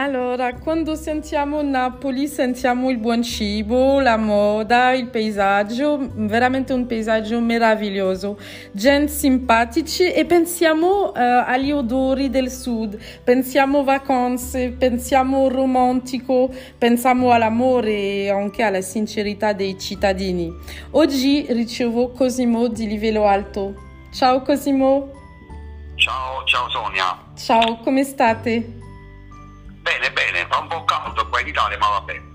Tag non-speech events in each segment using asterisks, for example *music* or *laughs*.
Allora, quando sentiamo Napoli sentiamo il buon cibo, la moda, il paesaggio, veramente un paesaggio meraviglioso, gente simpatici e pensiamo uh, agli odori del sud, pensiamo vacanze, pensiamo romantico, pensiamo all'amore e anche alla sincerità dei cittadini. Oggi ricevo Cosimo di livello alto. Ciao Cosimo. Ciao, ciao Sonia. Ciao, come state? Bene, bene, fa un po' caldo qua in Italia, ma va bene.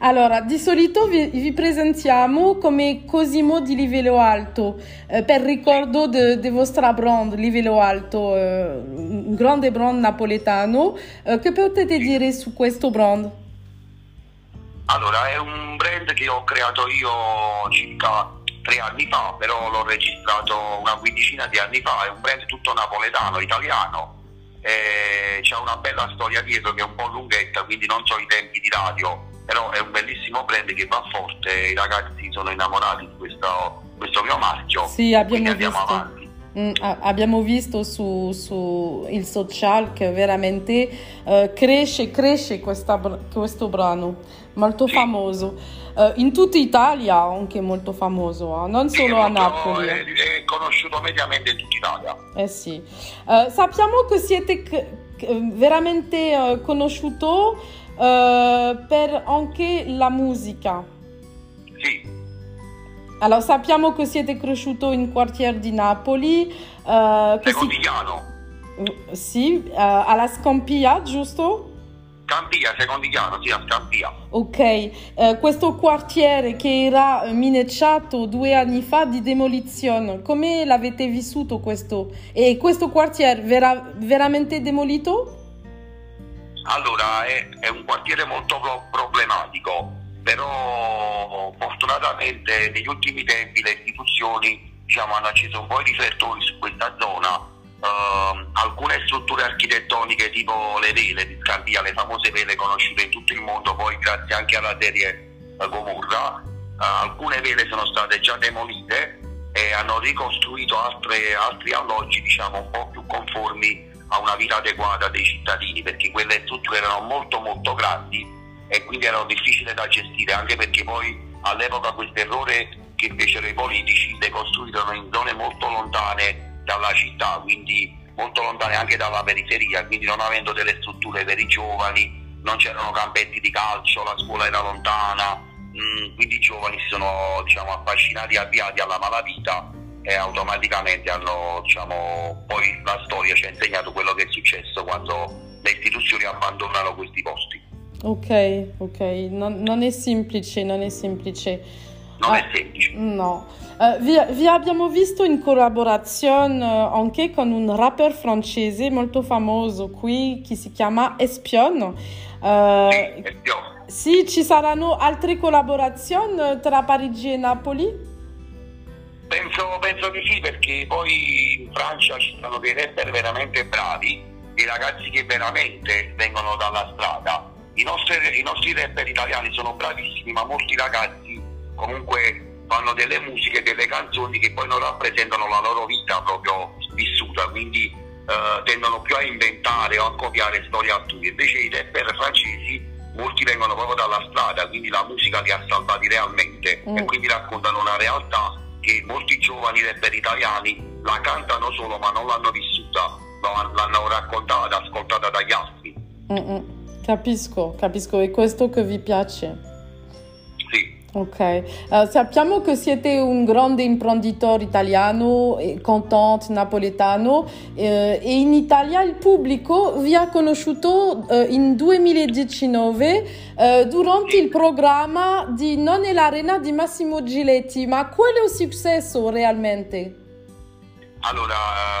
Allora, di solito vi, vi presentiamo come Cosimo di livello alto, eh, per ricordo del vostro brand livello alto, eh, un grande brand napoletano. Eh, che potete dire su questo brand? Allora, è un brand che ho creato io circa tre anni fa, però l'ho registrato una quindicina di anni fa, è un brand tutto napoletano, italiano, eh, c'è una bella storia dietro che è un po' lunghetta, quindi non so i tempi di radio, però è un bellissimo brand che va forte, i ragazzi sono innamorati di questo, questo mio marchio, sì, abbiamo andiamo visto. avanti. Mm, abbiamo visto su, su, il social che veramente uh, cresce, cresce questa, questo brano, molto famoso. Uh, in tutta Italia anche molto famoso, eh? non solo a Napoli. È, è, conosciuto mediamente in tutta Italia. Eh sì. Uh, sappiamo che siete veramente conosciuto per anche la musica. Sì. Allora, sappiamo che siete cresciuto in quartiere di Napoli. Uh, Secondigliano. Si... Sì, uh, alla Scampia, giusto? Scampia, Secondigliano, sì, a Scampia. Ok, uh, questo quartiere che era minacciato due anni fa di demolizione, come l'avete vissuto questo? E questo quartiere verrà veramente demolito? Allora, è, è un quartiere molto pro- problematico però fortunatamente negli ultimi tempi le istituzioni diciamo, hanno acceso un po' i riflettori su questa zona. Uh, alcune strutture architettoniche tipo le vele di Scampia, le famose vele conosciute in tutto il mondo, poi grazie anche alla serie uh, Gomorra, uh, alcune vele sono state già demolite e hanno ricostruito altre, altri alloggi diciamo, un po' più conformi a una vita adeguata dei cittadini, perché quelle strutture erano molto molto grandi e quindi erano difficili da gestire anche perché poi all'epoca questo errore che fecero i politici le costruirono in zone molto lontane dalla città, quindi molto lontane anche dalla periferia, quindi non avendo delle strutture per i giovani, non c'erano campetti di calcio, la scuola era lontana, mh, quindi i giovani si sono diciamo, affascinati avviati alla malavita e automaticamente hanno, diciamo, poi la storia ci ha insegnato quello che è successo quando le istituzioni abbandonano questi posti. Ok, ok, non, non, è semplice, non è semplice. Non ah, è semplice. No. Uh, vi, vi, abbiamo visto in collaborazione uh, anche con un rapper francese molto famoso qui che si chiama Espion. Uh, sì, Espion. Sì, ci saranno altre collaborazioni tra Parigi e Napoli? Penso, penso di sì, perché poi in Francia ci sono dei rapper veramente bravi, dei ragazzi che veramente vengono dalla strada i nostri, I nostri rapper italiani sono bravissimi, ma molti ragazzi comunque fanno delle musiche, delle canzoni che poi non rappresentano la loro vita proprio vissuta, quindi eh, tendono più a inventare o a copiare storie altrui. Invece i rapper francesi, molti vengono proprio dalla strada, quindi la musica li ha salvati realmente mm. e quindi raccontano una realtà che molti giovani rapper italiani la cantano solo ma non l'hanno vissuta, l'hanno raccontata, ascoltata dagli altri. Mm-mm. Capisco, capisco, è questo che vi piace. Sì. Ok, uh, sappiamo che siete un grande imprenditore italiano, contante napoletano eh, e in Italia il pubblico vi ha conosciuto eh, in 2019 eh, durante il programma di Non è l'arena di Massimo Giletti, ma qual è il successo realmente? Allora,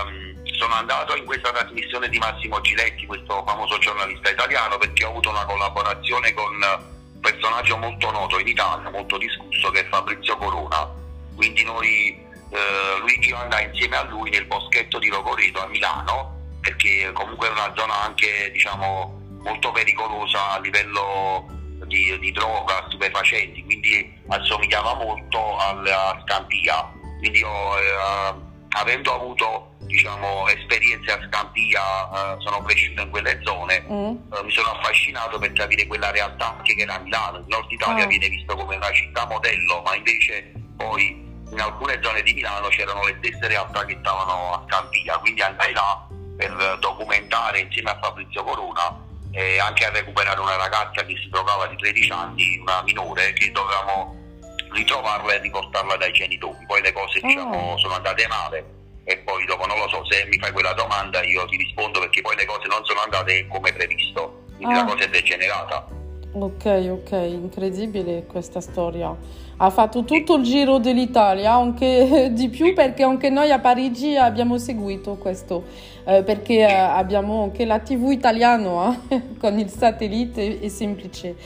um sono andato in questa trasmissione di Massimo Giletti, questo famoso giornalista italiano, perché ho avuto una collaborazione con un personaggio molto noto in Italia, molto discusso, che è Fabrizio Corona. Quindi noi, eh, Luigi andava insieme a lui nel boschetto di Rogoreto a Milano, perché comunque è una zona anche diciamo, molto pericolosa a livello di, di droga, stupefacenti, quindi assomigliava molto alla Scampia. Quindi ho, eh, avendo avuto diciamo, esperienze a Scampia, eh, sono cresciuto in quelle zone, mm. eh, mi sono affascinato per capire quella realtà anche che era Milano. Il nord Italia oh. viene visto come una città modello, ma invece poi in alcune zone di Milano c'erano le stesse realtà che stavano a Scampia, quindi andai là per documentare insieme a Fabrizio Corona e anche a recuperare una ragazza che si trovava di 13 anni, una minore, che dovevamo ritrovarla e riportarla dai genitori. Poi le cose diciamo, oh. sono andate male e poi dopo non lo so se mi fai quella domanda io ti rispondo perché poi le cose non sono andate come previsto, quindi ah. la cosa è degenerata. Ok, ok, incredibile questa storia. Ha fatto tutto il giro dell'Italia, anche *laughs* di più perché anche noi a Parigi abbiamo seguito questo, eh, perché eh, abbiamo anche la TV italiana eh, *laughs* con il satellite, è semplice.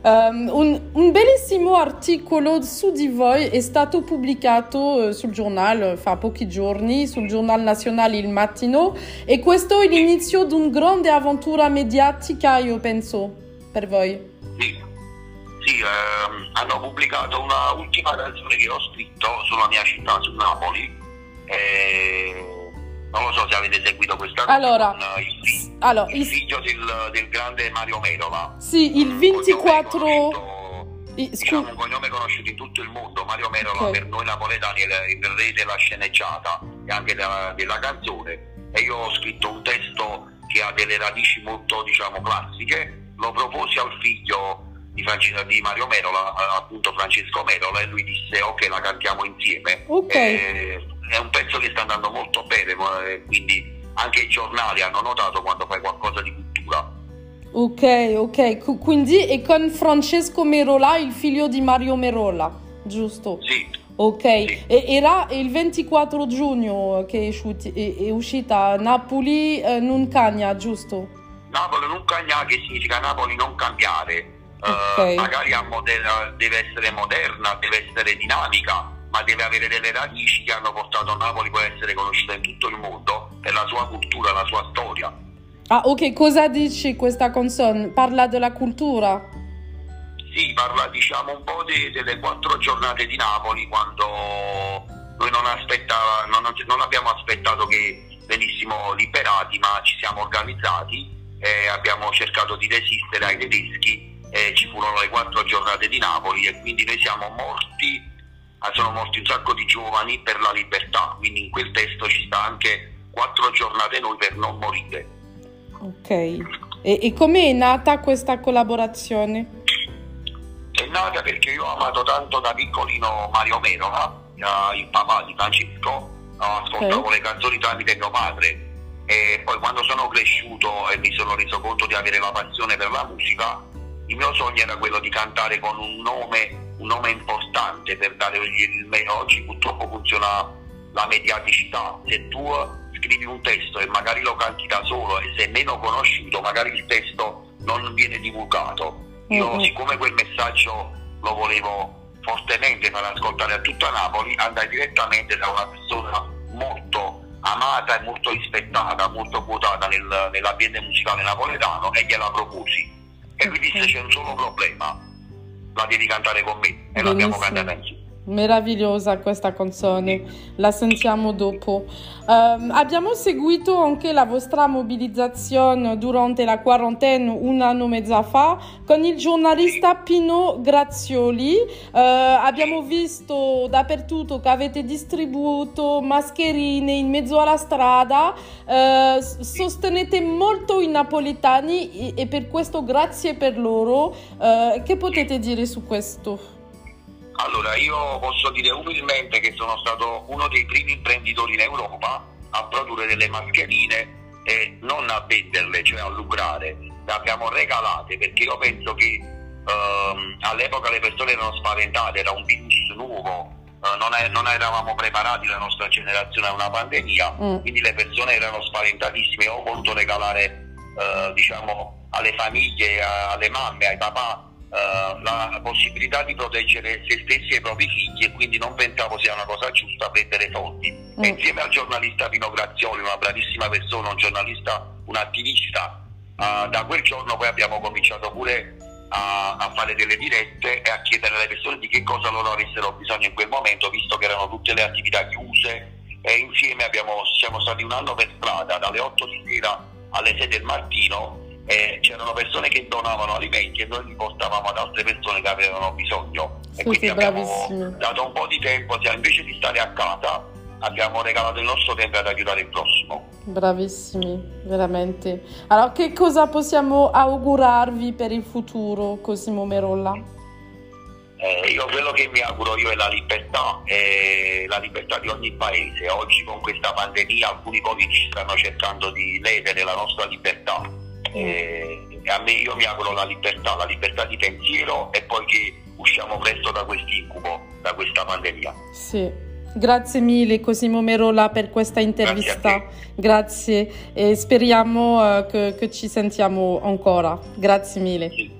Um, un, un, bellissimo articolo su di voi è stato pubblicato uh, sul giornale fa pochi giorni, sul giornale nazionale Il Mattino e questo è l'inizio di una grande avventura mediatica, io penso, per voi. Sì, ehm, hanno pubblicato una ultima canzone che ho scritto sulla mia città, su Napoli. E non lo so se avete seguito questa cosa allora, con il, fi- allora, il figlio del, del, grande Mario Merola. Sì, il 24... I, diciamo un cognome conosciuto in tutto il mondo, Mario Merola okay. per noi napoletani è il re della sceneggiata e anche della, della, canzone e io ho scritto un testo che ha delle radici molto diciamo classiche, lo proposi al figlio di, Francesco, di Mario Merola, appunto Francesco Merola e lui disse ok la cantiamo insieme. Okay. E, è un pezzo che sta andando molto bene, eh, quindi anche i giornali hanno notato quando fai qualcosa di cultura. Ok, ok, quindi è con Francesco Merola, il figlio di Mario Merola, giusto? Sì. Ok, sì. Era il 24 giugno che è, uscita, è, è uscita Napoli eh, non cagna, giusto? Napoli non cagna, che significa Napoli non cambiare. Okay. Uh, magari moder- deve essere moderna, deve essere dinamica, ma deve avere delle radici che hanno portato Napoli a essere conosciuta in tutto il mondo per la sua cultura, la sua storia. Ah, ok, cosa dici questa canzone? Parla della cultura? Sì, parla diciamo un po' de, delle quattro giornate di Napoli quando noi non, non, non abbiamo aspettato che venissimo liberati, ma ci siamo organizzati e abbiamo cercato di resistere ai tedeschi e ci furono le quattro giornate di Napoli e quindi noi siamo morti Ah, sono morti un sacco di giovani per la libertà, quindi in quel testo ci sta anche quattro giornate noi per non morire. Ok, e, e come è nata questa collaborazione? È nata perché io ho amato tanto da piccolino Mario Merola, il papà di Francesco, ascoltavo okay. le canzoni tramite mio padre e poi quando sono cresciuto e mi sono reso conto di avere la passione per la musica, il mio sogno era quello di cantare con un nome un nome importante per dare il meglio. Oggi purtroppo funziona la mediaticità. Se tu scrivi un testo e magari lo canti da solo e sei meno conosciuto, magari il testo non viene divulgato. Io mm-hmm. siccome quel messaggio lo volevo fortemente far ascoltare a tutta Napoli, andai direttamente da una persona molto amata e molto rispettata, molto quotata nel, nell'ambiente musicale napoletano e gliela proposi. E lui disse c'è un solo problema, la devi cantare con me. E l'abbiamo cantata insieme. Meravigliosa questa canzone, la sentiamo dopo. Um, abbiamo seguito anche la vostra mobilizzazione durante la quarantena un anno e mezzo fa con il giornalista Pino Grazioli. Uh, abbiamo visto dappertutto che avete distribuito mascherine in mezzo alla strada, uh, sostenete molto i napoletani e, e, per questo grazie per loro. Uh, che potete dire su questo? Allora, io posso dire umilmente che sono stato uno dei primi imprenditori in Europa a produrre delle mascherine e non a venderle, cioè a lucrare. Le abbiamo regalate perché io penso che ehm, all'epoca le persone erano spaventate, era un virus nuovo, eh, non, è, non, eravamo preparati la nostra generazione a una pandemia, mm. quindi le persone erano spaventatissime. Ho voluto regalare eh, diciamo, alle famiglie, alle mamme, ai papà uh, la possibilità di proteggere se stessi e i propri figli e quindi non pensavo sia una cosa giusta prendere soldi. Mm. Insieme al giornalista Pino Grazioli, una bravissima persona, un giornalista, un attivista, uh, da quel giorno poi abbiamo cominciato pure a, a, fare delle dirette e a chiedere alle persone di che cosa loro avessero bisogno in quel momento, visto che erano tutte le attività chiuse e insieme abbiamo, siamo stati un anno per strada, dalle 8 di sera alle 6 del mattino e c'erano persone che donavano alimenti e noi li portavamo ad altre persone che avevano bisogno. Sì, e quindi sì, abbiamo bravissimi. dato un po' di tempo, cioè, invece di stare a casa abbiamo regalato il nostro tempo ad aiutare il prossimo. Bravissimi, veramente. Allora, che cosa possiamo augurarvi per il futuro, Cosimo Merolla? Eh, io quello che mi auguro io è la libertà, eh, la libertà di ogni paese. Oggi con questa pandemia alcuni politici stanno cercando di ledere la nostra libertà. Eh, a me io mi auguro la libertà, la libertà di pensiero e poi che usciamo presto da quest'incubo, da questa pandemia. Sì, grazie mille Cosimo Merola per questa intervista. Grazie, e speriamo eh, che, che ci sentiamo ancora. Grazie mille. Sì.